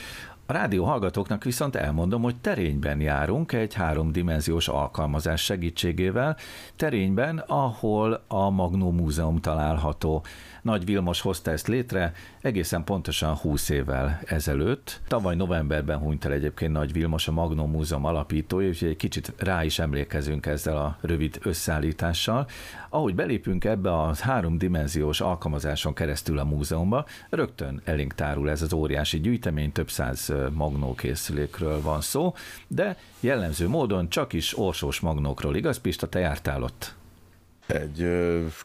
A rádió hallgatóknak viszont elmondom, hogy terényben járunk egy háromdimenziós alkalmazás segítségével, terényben, ahol a Magnó Múzeum található. Nagy Vilmos hozta ezt létre egészen pontosan 20 évvel ezelőtt. Tavaly novemberben hunyt el egyébként Nagy Vilmos, a Magnó Múzeum alapítója, úgyhogy egy kicsit rá is emlékezünk ezzel a rövid összeállítással. Ahogy belépünk ebbe a háromdimenziós alkalmazáson keresztül a múzeumba, rögtön elénk tárul ez az óriási gyűjtemény, több száz magnókészülékről van szó, de jellemző módon csak is orsós magnókról. Igaz, Pista, te jártál ott? Egy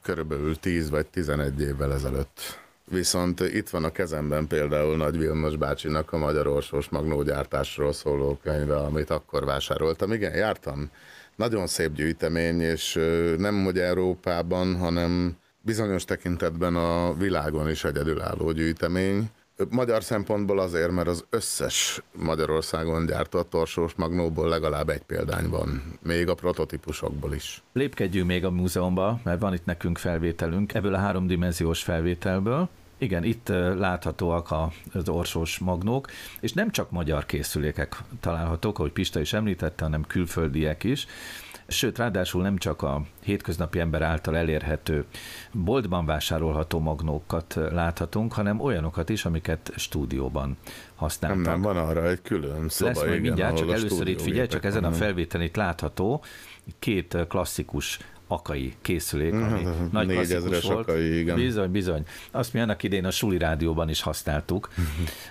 körülbelül 10 vagy 11 évvel ezelőtt. Viszont itt van a kezemben például Nagy Vilmos bácsinak a Magyar Orsós Magnógyártásról szóló könyve, amit akkor vásároltam. Igen, jártam. Nagyon szép gyűjtemény, és nem hogy Európában, hanem bizonyos tekintetben a világon is egyedülálló gyűjtemény. Magyar szempontból azért, mert az összes Magyarországon gyártott torsós magnóból legalább egy példány van, még a prototípusokból is. Lépkedjünk még a múzeumba, mert van itt nekünk felvételünk ebből a háromdimenziós felvételből. Igen, itt láthatóak az orsós magnók, és nem csak magyar készülékek találhatók, ahogy Pista is említette, hanem külföldiek is. Sőt, ráadásul nem csak a hétköznapi ember által elérhető boltban vásárolható magnókat láthatunk, hanem olyanokat is, amiket stúdióban használtak. Nem, nem, van arra egy külön szoba, Lesz majd mindjárt, csak először itt figyelj, csak ezen a felvételen itt látható két klasszikus akai készülék, ami mm, nagy klasszikus volt. Akai, igen. Bizony, bizony. Azt mi annak idén a Suli Rádióban is használtuk.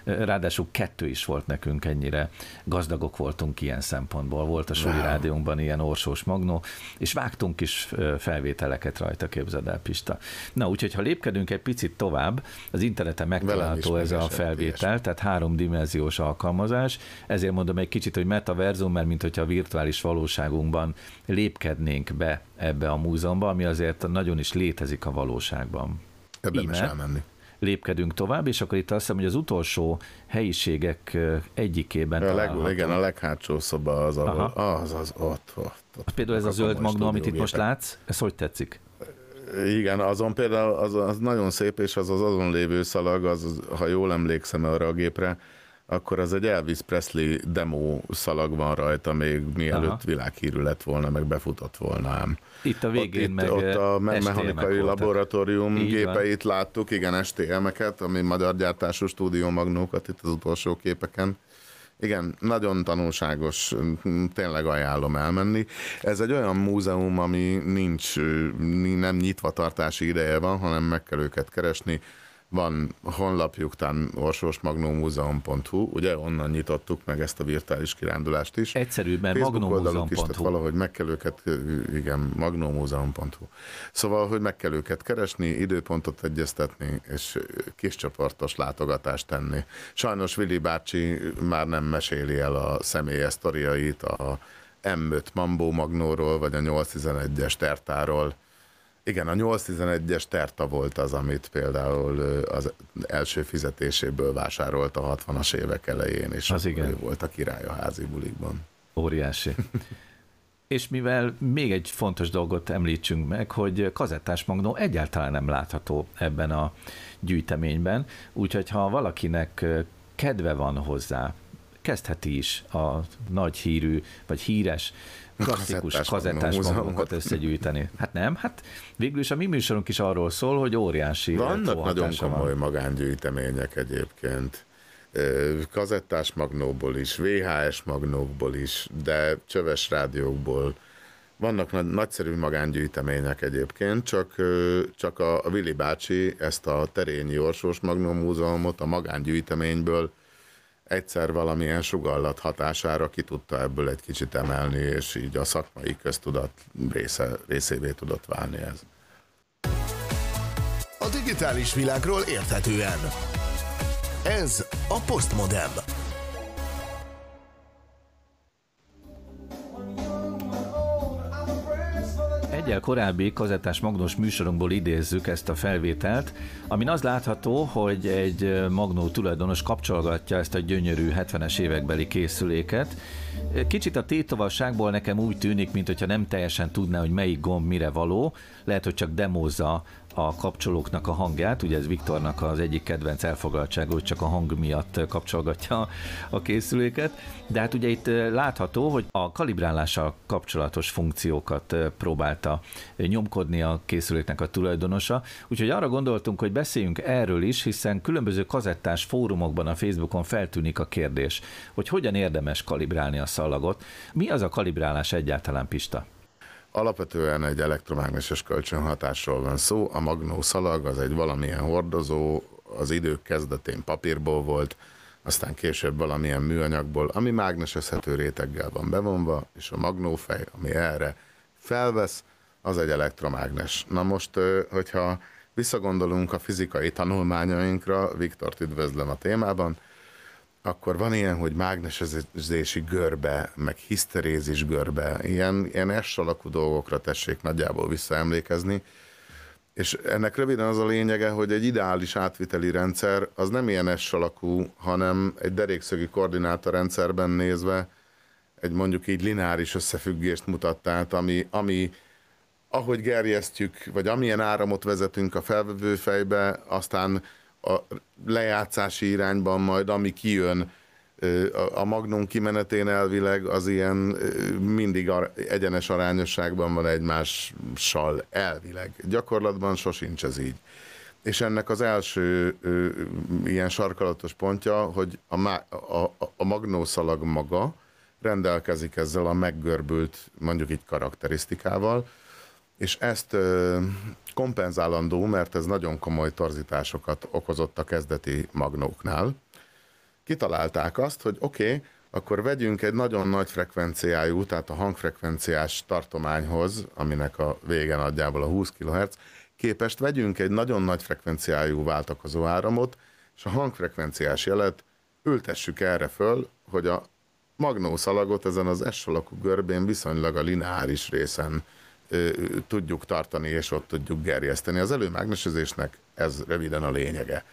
Ráadásul kettő is volt nekünk ennyire. Gazdagok voltunk ilyen szempontból. Volt a Suli wow. Rádiónkban ilyen orsós magnó, és vágtunk is felvételeket rajta, képzeld el, Pista. Na, úgyhogy ha lépkedünk egy picit tovább, az interneten megtalálható ez a felvétel, tehát háromdimenziós alkalmazás. Ezért mondom egy kicsit, hogy metaverzum, mert mint hogyha a virtuális valóságunkban lépkednénk be ebbe a múzeumba, ami azért nagyon is létezik a valóságban. Is elmenni. Lépkedünk tovább, és akkor itt azt hiszem, hogy az utolsó helyiségek egyikében a leg, Igen, a leghátsó szoba az, ahol, az, az, ott, ott, ott. Például ez a zöld magnó, amit itt most látsz, ez hogy tetszik? Igen, azon például az, az nagyon szép, és az az azon lévő szalag, az, ha jól emlékszem arra a gépre, akkor az egy Elvis Presley demo szalag van rajta, még mielőtt Aha. világhírű lett volna, meg befutott volna ám. Itt a végén ott, meg Ott a mechanikai laboratórium Így gépeit van. láttuk, igen, STM-eket, ami magyar gyártású stúdió magnókat itt az utolsó képeken. Igen, nagyon tanulságos, tényleg ajánlom elmenni. Ez egy olyan múzeum, ami nincs, nem nyitva tartási ideje van, hanem meg kell őket keresni van honlapjuk, tán orsósmagnómúzeum.hu, ugye onnan nyitottuk meg ezt a virtuális kirándulást is. Egyszerűbb, mert magnómúzeum.hu. valahogy meg kell őket, igen, magnómúzeum.hu. Szóval, hogy meg kell őket keresni, időpontot egyeztetni, és kis csoportos látogatást tenni. Sajnos Vili bácsi már nem meséli el a személyes sztoriait, a M5 Mambó Magnóról, vagy a 811-es Tertáról, igen, a 811-es Terta volt az, amit például az első fizetéséből vásárolt a 60-as évek elején, és az igen. ő volt a király a házi bulikban. Óriási. <laughs> és mivel még egy fontos dolgot említsünk meg, hogy kazettás magnó egyáltalán nem látható ebben a gyűjteményben, úgyhogy ha valakinek kedve van hozzá, kezdheti is a nagy hírű, vagy híres klasszikus kazettás magunkat összegyűjteni. Hát nem, hát végül is a mi műsorunk is arról szól, hogy óriási Vannak nagyon komoly van. magángyűjtemények egyébként. Kazettás magnóból is, VHS magnókból is, de csöves rádiókból. Vannak nagy, nagyszerű magángyűjtemények egyébként, csak, csak a, a Vili bácsi ezt a Terényi Orsós Magnó Múzeumot a magángyűjteményből egyszer valamilyen sugallat hatására ki tudta ebből egy kicsit emelni, és így a szakmai köztudat része, részévé tudott válni ez. A digitális világról érthetően. Ez a Postmodem. Egyel korábbi kazettás magnós műsorunkból idézzük ezt a felvételt, amin az látható, hogy egy magnó tulajdonos kapcsolgatja ezt a gyönyörű 70-es évekbeli készüléket. Kicsit a tétovasságból nekem úgy tűnik, mint hogyha nem teljesen tudná, hogy melyik gomb mire való, lehet, hogy csak demózza a kapcsolóknak a hangját, ugye ez Viktornak az egyik kedvenc elfogadtsága, hogy csak a hang miatt kapcsolgatja a készüléket, de hát ugye itt látható, hogy a kalibrálással kapcsolatos funkciókat próbálta nyomkodni a készüléknek a tulajdonosa, úgyhogy arra gondoltunk, hogy beszéljünk erről is, hiszen különböző kazettás fórumokban a Facebookon feltűnik a kérdés, hogy hogyan érdemes kalibrálni a szalagot. Mi az a kalibrálás egyáltalán, Pista? Alapvetően egy elektromágneses kölcsönhatásról van szó. A magnó szalag az egy valamilyen hordozó, az idők kezdetén papírból volt, aztán később valamilyen műanyagból, ami mágnesezhető réteggel van bevonva, és a magnófej, ami erre felvesz, az egy elektromágnes. Na most, hogyha visszagondolunk a fizikai tanulmányainkra, Viktort üdvözlöm a témában, akkor van ilyen, hogy mágnesezési görbe, meg hiszterézis görbe, ilyen, ilyen S alakú dolgokra tessék nagyjából visszaemlékezni, és ennek röviden az a lényege, hogy egy ideális átviteli rendszer az nem ilyen S alakú, hanem egy derékszögi koordinátorrendszerben nézve egy mondjuk így lineáris összefüggést mutat, tehát ami, ami ahogy gerjesztjük, vagy amilyen áramot vezetünk a felvevő fejbe, aztán a lejátszási irányban majd, ami kijön a magnum kimenetén elvileg, az ilyen mindig egyenes arányosságban van egymással elvileg. Gyakorlatban sosincs ez így. És ennek az első ilyen sarkalatos pontja, hogy a, má, a, a magnószalag maga rendelkezik ezzel a meggörbült, mondjuk így karakterisztikával, és ezt ö, kompenzálandó, mert ez nagyon komoly torzításokat okozott a kezdeti magnóknál. Kitalálták azt, hogy oké, okay, akkor vegyünk egy nagyon nagy frekvenciájú, tehát a hangfrekvenciás tartományhoz, aminek a vége nagyjából a 20 kHz, képest vegyünk egy nagyon nagy frekvenciájú váltakozó áramot, és a hangfrekvenciás jelet ültessük erre föl, hogy a magnószalagot ezen az S alakú görbén viszonylag a lineáris részen tudjuk tartani, és ott tudjuk gerjeszteni. Az előmágnesezésnek ez röviden a lényege.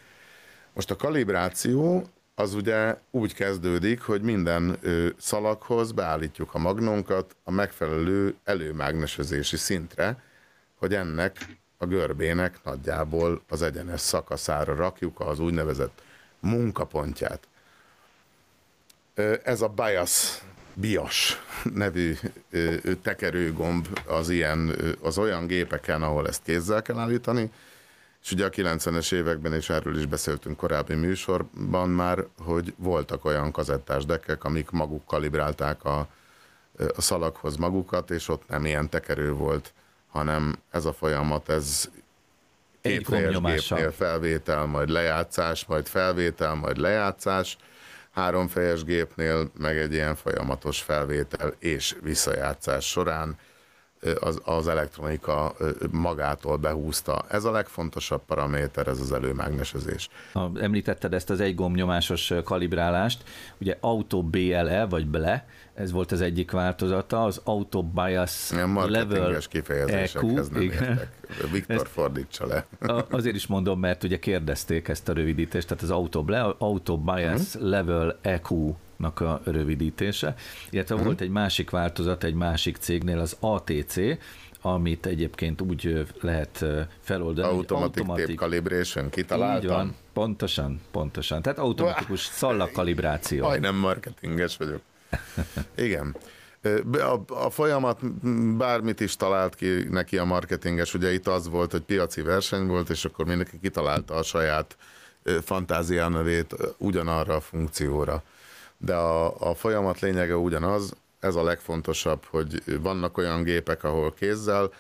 Most a kalibráció az ugye úgy kezdődik, hogy minden szalaghoz beállítjuk a magnónkat a megfelelő előmágnesezési szintre, hogy ennek a görbének nagyjából az egyenes szakaszára rakjuk az úgynevezett munkapontját. Ez a bias BIAS nevű tekerőgomb az, ilyen, az olyan gépeken, ahol ezt kézzel kell állítani, és ugye a 90-es években, és erről is beszéltünk korábbi műsorban már, hogy voltak olyan kazettás dekkek, amik maguk kalibrálták a, a szalaghoz magukat, és ott nem ilyen tekerő volt, hanem ez a folyamat, ez két gépnél felvétel, majd lejátszás, majd felvétel, majd lejátszás, háromfejes gépnél meg egy ilyen folyamatos felvétel és visszajátszás során az, az elektronika magától behúzta. Ez a legfontosabb paraméter, ez az előmágnesezés. Említetted ezt az egy gombnyomásos kalibrálást, ugye Auto BLE vagy BLE, ez volt az egyik változata, az Auto Bias Level kifejezésekhez EQ, nem értek. Viktor ezt fordítsa le. azért is mondom, mert ugye kérdezték ezt a rövidítést, tehát az Auto, Auto Bias uh-huh. Level EQ nak a rövidítése, illetve uh-huh. volt egy másik változat egy másik cégnél, az ATC, amit egyébként úgy lehet feloldani. Automatic, automatic tape calibration, kitaláltam. Így van, pontosan, pontosan. Tehát automatikus szallag nem marketinges vagyok. Igen. A, a folyamat bármit is talált ki neki a marketinges, ugye itt az volt, hogy piaci verseny volt, és akkor mindenki kitalálta a saját fantáziánövét ugyanarra a funkcióra de a, a folyamat lényege ugyanaz, ez a legfontosabb, hogy vannak olyan gépek, ahol kézzel,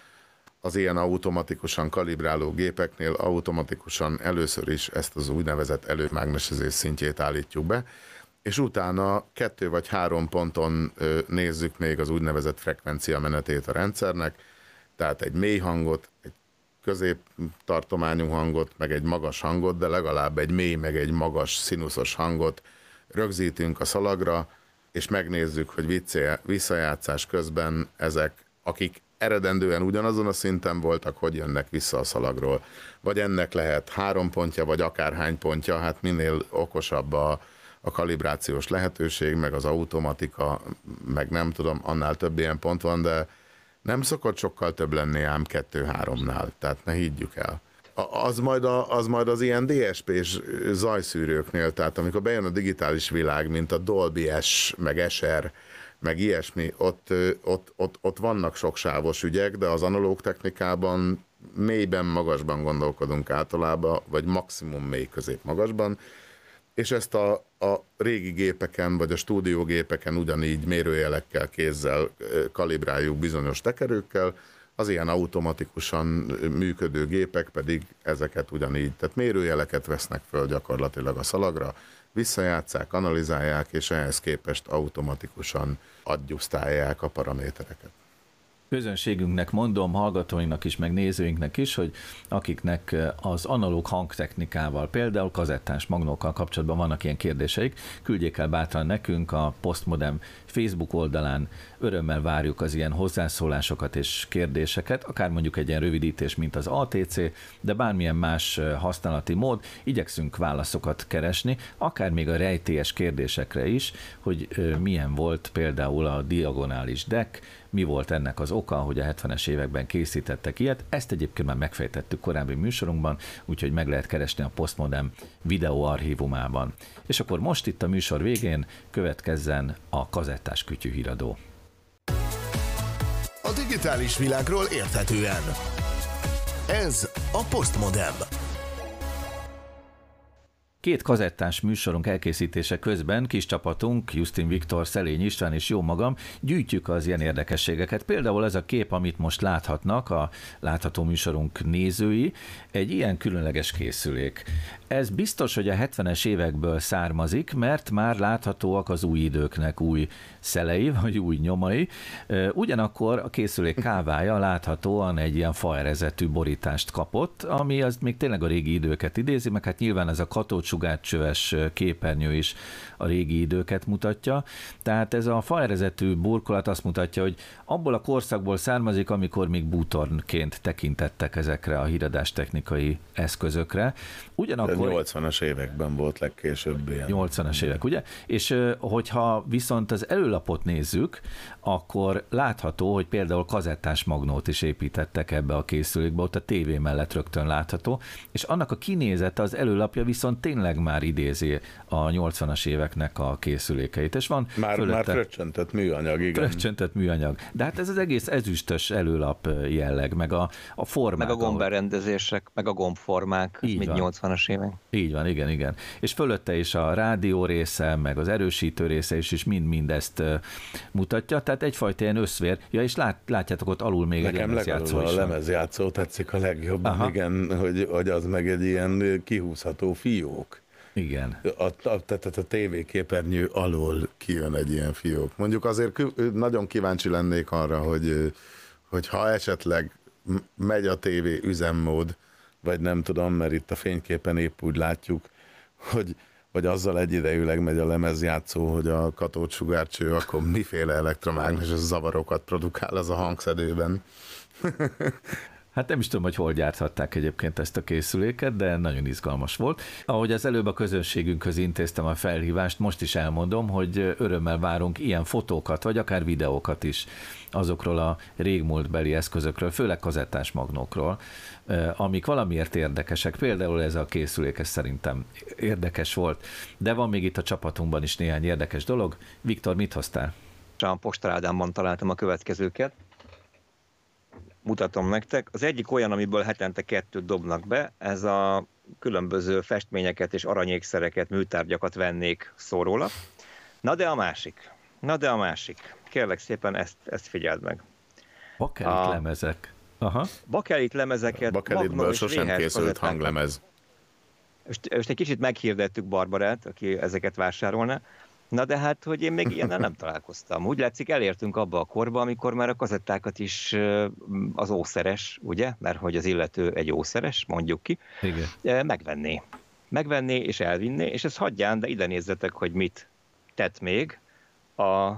az ilyen automatikusan kalibráló gépeknél automatikusan először is ezt az úgynevezett előmágnesezés szintjét állítjuk be, és utána kettő vagy három ponton nézzük még az úgynevezett frekvencia menetét a rendszernek, tehát egy mély hangot, egy középtartományú hangot, meg egy magas hangot, de legalább egy mély, meg egy magas színuszos hangot rögzítünk a szalagra, és megnézzük, hogy visszajátszás közben ezek, akik eredendően ugyanazon a szinten voltak, hogy jönnek vissza a szalagról. Vagy ennek lehet három pontja, vagy akárhány pontja, hát minél okosabb a, a kalibrációs lehetőség, meg az automatika, meg nem tudom, annál több ilyen pont van, de nem szokott sokkal több lenni ám kettő-háromnál, tehát ne higgyük el. Az majd, a, az majd az ilyen DSP-s zajszűrőknél, tehát amikor bejön a digitális világ, mint a Dolby S, meg SR, meg ilyesmi, ott, ott, ott, ott vannak soksávos ügyek, de az analóg technikában mélyben, magasban gondolkodunk általában, vagy maximum mély közép magasban, és ezt a, a régi gépeken, vagy a stúdiógépeken ugyanígy mérőjelekkel, kézzel kalibráljuk bizonyos tekerőkkel, az ilyen automatikusan működő gépek pedig ezeket ugyanígy, tehát mérőjeleket vesznek föl gyakorlatilag a szalagra, visszajátszák, analizálják, és ehhez képest automatikusan adjusztálják a paramétereket közönségünknek mondom, hallgatóinknak is, meg nézőinknek is, hogy akiknek az analóg hangtechnikával, például kazettás magnókkal kapcsolatban vannak ilyen kérdéseik, küldjék el bátran nekünk a Postmodem Facebook oldalán, örömmel várjuk az ilyen hozzászólásokat és kérdéseket, akár mondjuk egy ilyen rövidítés, mint az ATC, de bármilyen más használati mód, igyekszünk válaszokat keresni, akár még a rejtélyes kérdésekre is, hogy milyen volt például a diagonális deck, mi volt ennek az oka, hogy a 70-es években készítettek ilyet. Ezt egyébként már megfejtettük korábbi műsorunkban, úgyhogy meg lehet keresni a Postmodem videóarchívumában. És akkor most itt a műsor végén következzen a kazettás kütyűhíradó. A digitális világról érthetően. Ez a Postmodem. Két kazettás műsorunk elkészítése közben kis csapatunk, Justin Viktor, Szelény István és jó magam, gyűjtjük az ilyen érdekességeket. Például ez a kép, amit most láthatnak a látható műsorunk nézői, egy ilyen különleges készülék. Ez biztos, hogy a 70-es évekből származik, mert már láthatóak az új időknek új szelei, vagy új nyomai. Ugyanakkor a készülék kávája láthatóan egy ilyen faerezetű borítást kapott, ami az még tényleg a régi időket idézi, meg hát nyilván ez a katócsugárcsöves képernyő is a régi időket mutatja. Tehát ez a faerezetű burkolat azt mutatja, hogy abból a korszakból származik, amikor még bútornként tekintettek ezekre a híradás technikai eszközökre. Ugyanakkor... 80-as években volt legkésőbb ilyen. 80-as évek, ugye? És hogyha viszont az előlapot nézzük, akkor látható, hogy például kazettás magnót is építettek ebbe a készülékbe, ott a tévé mellett rögtön látható, és annak a kinézete az előlapja viszont tényleg már idézi a 80-as éveknek a készülékeit, és van már, fölötte... Már fröccsöntött műanyag, igen. Fröccsöntött műanyag. De hát ez az egész ezüstös előlap jelleg, meg a, a formák. Meg a gomberendezések, meg a gombformák, Így mint 80-as évek. Így van, igen, igen. És fölötte is a rádió része, meg az erősítő része is, is mind-mind ezt mutatja, tehát egyfajta ilyen összvér. Ja, és lát, látjátok ott alul még Nekem egy lemezjátszó is. a lemezjátszó tetszik a legjobban, Aha. igen, hogy, hogy az meg egy ilyen kihúzható fiók. Igen. A, a, tehát a tévéképernyő alól kijön egy ilyen fiók. Mondjuk azért nagyon kíváncsi lennék arra, hogy, hogy ha esetleg megy a tévé üzemmód, vagy nem tudom, mert itt a fényképen épp úgy látjuk, hogy vagy azzal egyidejűleg megy a lemezjátszó, hogy a katócsugárcső akkor miféle elektromágneses zavarokat produkál az a hangszedőben. Hát nem is tudom, hogy hol gyárthatták egyébként ezt a készüléket, de nagyon izgalmas volt. Ahogy az előbb a közönségünkhöz intéztem a felhívást, most is elmondom, hogy örömmel várunk ilyen fotókat, vagy akár videókat is azokról a régmúltbeli eszközökről, főleg kazettás magnókról, amik valamiért érdekesek. Például ez a készülék, ez szerintem érdekes volt, de van még itt a csapatunkban is néhány érdekes dolog. Viktor, mit hoztál? A Postarádámban találtam a következőket mutatom nektek. Az egyik olyan, amiből hetente kettőt dobnak be, ez a különböző festményeket és aranyékszereket, műtárgyakat vennék szóróla. Na de a másik. Na de a másik. Kérlek szépen ezt, ezt figyeld meg. Bakelit a... lemezek. Aha. Bakelit lemezeket. Bakelitből sosem készült hanglemez. Most, most egy kicsit meghirdettük Barbarát, aki ezeket vásárolna. Na de hát, hogy én még <laughs> ilyennel nem találkoztam. Úgy látszik, elértünk abba a korba, amikor már a kazettákat is az ószeres, ugye? Mert hogy az illető egy ószeres, mondjuk ki, Igen. megvenné. Megvenné és elvinné, és ez hagyján, de ide nézzetek, hogy mit tett még a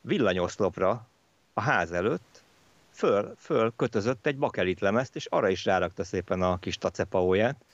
villanyoszlopra a ház előtt, föl, föl kötözött egy bakelit lemezt, és arra is rárakta szépen a kis tacepaóját,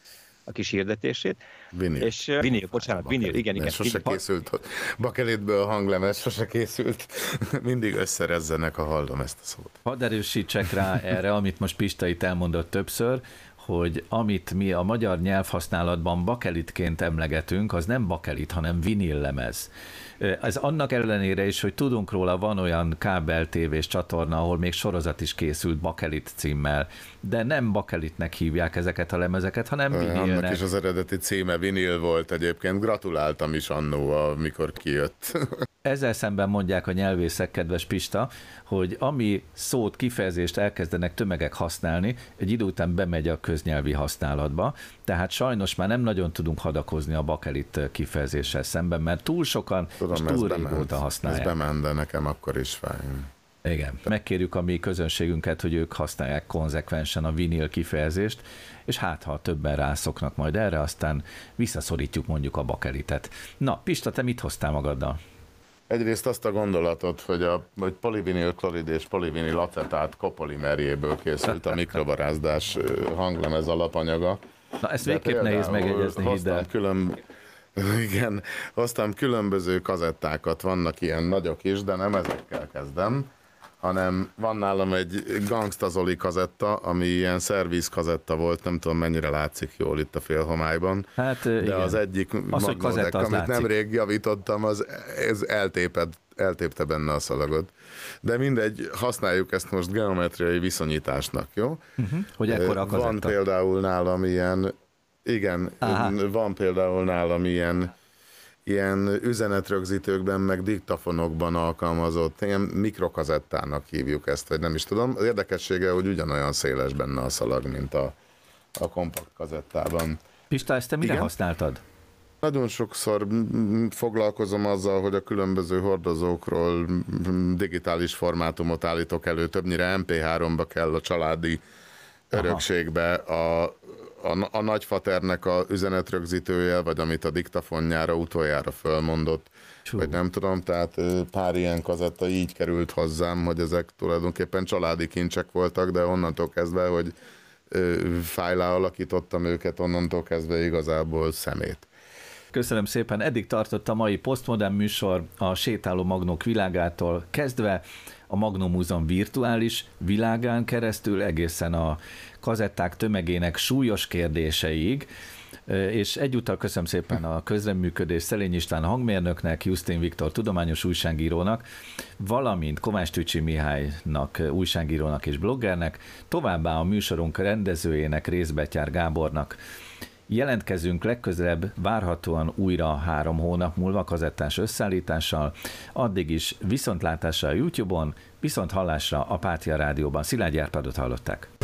a kis hirdetését. Vinil. És, uh, vinil, bocsánat, vinil, igen, igen. Sose készült, bakelitből a hanglemez sose készült. <laughs> Mindig összerezzenek, ha hallom ezt a szót. Hadd erősítsek rá erre, amit most Pista itt elmondott többször, hogy amit mi a magyar nyelvhasználatban bakelitként emlegetünk, az nem bakelit, hanem vinillemez. Ez annak ellenére is, hogy tudunk róla, van olyan kábel tévés csatorna, ahol még sorozat is készült Bakelit címmel, de nem Bakelitnek hívják ezeket a lemezeket, hanem vinilnek. Annak is az eredeti címe vinil volt egyébként, gratuláltam is annó, amikor kijött. <laughs> Ezzel szemben mondják a nyelvészek, kedves Pista, hogy ami szót, kifejezést elkezdenek tömegek használni, egy idő után bemegy a köznyelvi használatba, tehát sajnos már nem nagyon tudunk hadakozni a bakelit kifejezéssel szemben, mert túl sokan Tudom, és túl régóta bement, használják. Ez bement, de nekem akkor is fáj. Igen. Megkérjük a mi közönségünket, hogy ők használják konzekvensen a vinil kifejezést, és hát ha többen rászoknak majd erre, aztán visszaszorítjuk mondjuk a bakelitet. Na, Pista, te mit hoztál magaddal? Egyrészt azt a gondolatot, hogy a hogy polivinil klorid és polivinil acetát kopolimerjéből készült a mikrobarázdás hanglemez alapanyaga. Na ezt végképp nehéz megjegyezni, hidd el. Külön, igen, hoztam különböző kazettákat, vannak ilyen nagyok is, de nem ezekkel kezdem, hanem van nálam egy Gangsta Zoli kazetta, ami ilyen szerviz kazetta volt, nem tudom mennyire látszik jól itt a félhomályban. Hát, de igen. az egyik az, magnódek, amit látszik. nemrég javítottam, az ez eltéped, eltépte benne a szalagot. De mindegy, használjuk ezt most geometriai viszonyításnak, jó? Uh-huh. Hogy ekkora a Van például nálam ilyen, igen, Aha. van például nálam ilyen ilyen üzenetrögzítőkben, meg diktafonokban alkalmazott, ilyen mikrokazettának hívjuk ezt, vagy nem is tudom. Az érdekessége, hogy ugyanolyan széles benne a szalag, mint a, a kompakt kazettában. Pista, ezt te mire Igen? használtad? Nagyon sokszor foglalkozom azzal, hogy a különböző hordozókról digitális formátumot állítok elő, többnyire MP3-ba kell a családi örökségbe a a, a nagyfaternek a üzenetrögzítője, vagy amit a diktafonjára utoljára fölmondott, Csú. vagy nem tudom, tehát pár ilyen kazetta így került hozzám, hogy ezek tulajdonképpen családi kincsek voltak, de onnantól kezdve, hogy fájlá alakítottam őket, onnantól kezdve igazából szemét. Köszönöm szépen, eddig tartott a mai Postmodern műsor a sétáló magnók világától kezdve, a Magnum Múzeum virtuális világán keresztül egészen a kazetták tömegének súlyos kérdéseig, és egyúttal köszönöm szépen a közreműködés Szelény István hangmérnöknek, Justin Viktor tudományos újságírónak, valamint Kovács Tücsi Mihálynak, újságírónak és bloggernek, továbbá a műsorunk rendezőjének, Részbetyár Gábornak. Jelentkezünk legközelebb várhatóan újra három hónap múlva kazettás összeállítással, addig is viszontlátásra a YouTube-on, viszont hallásra a Pátia Rádióban. Szilágy Árpádot hallották.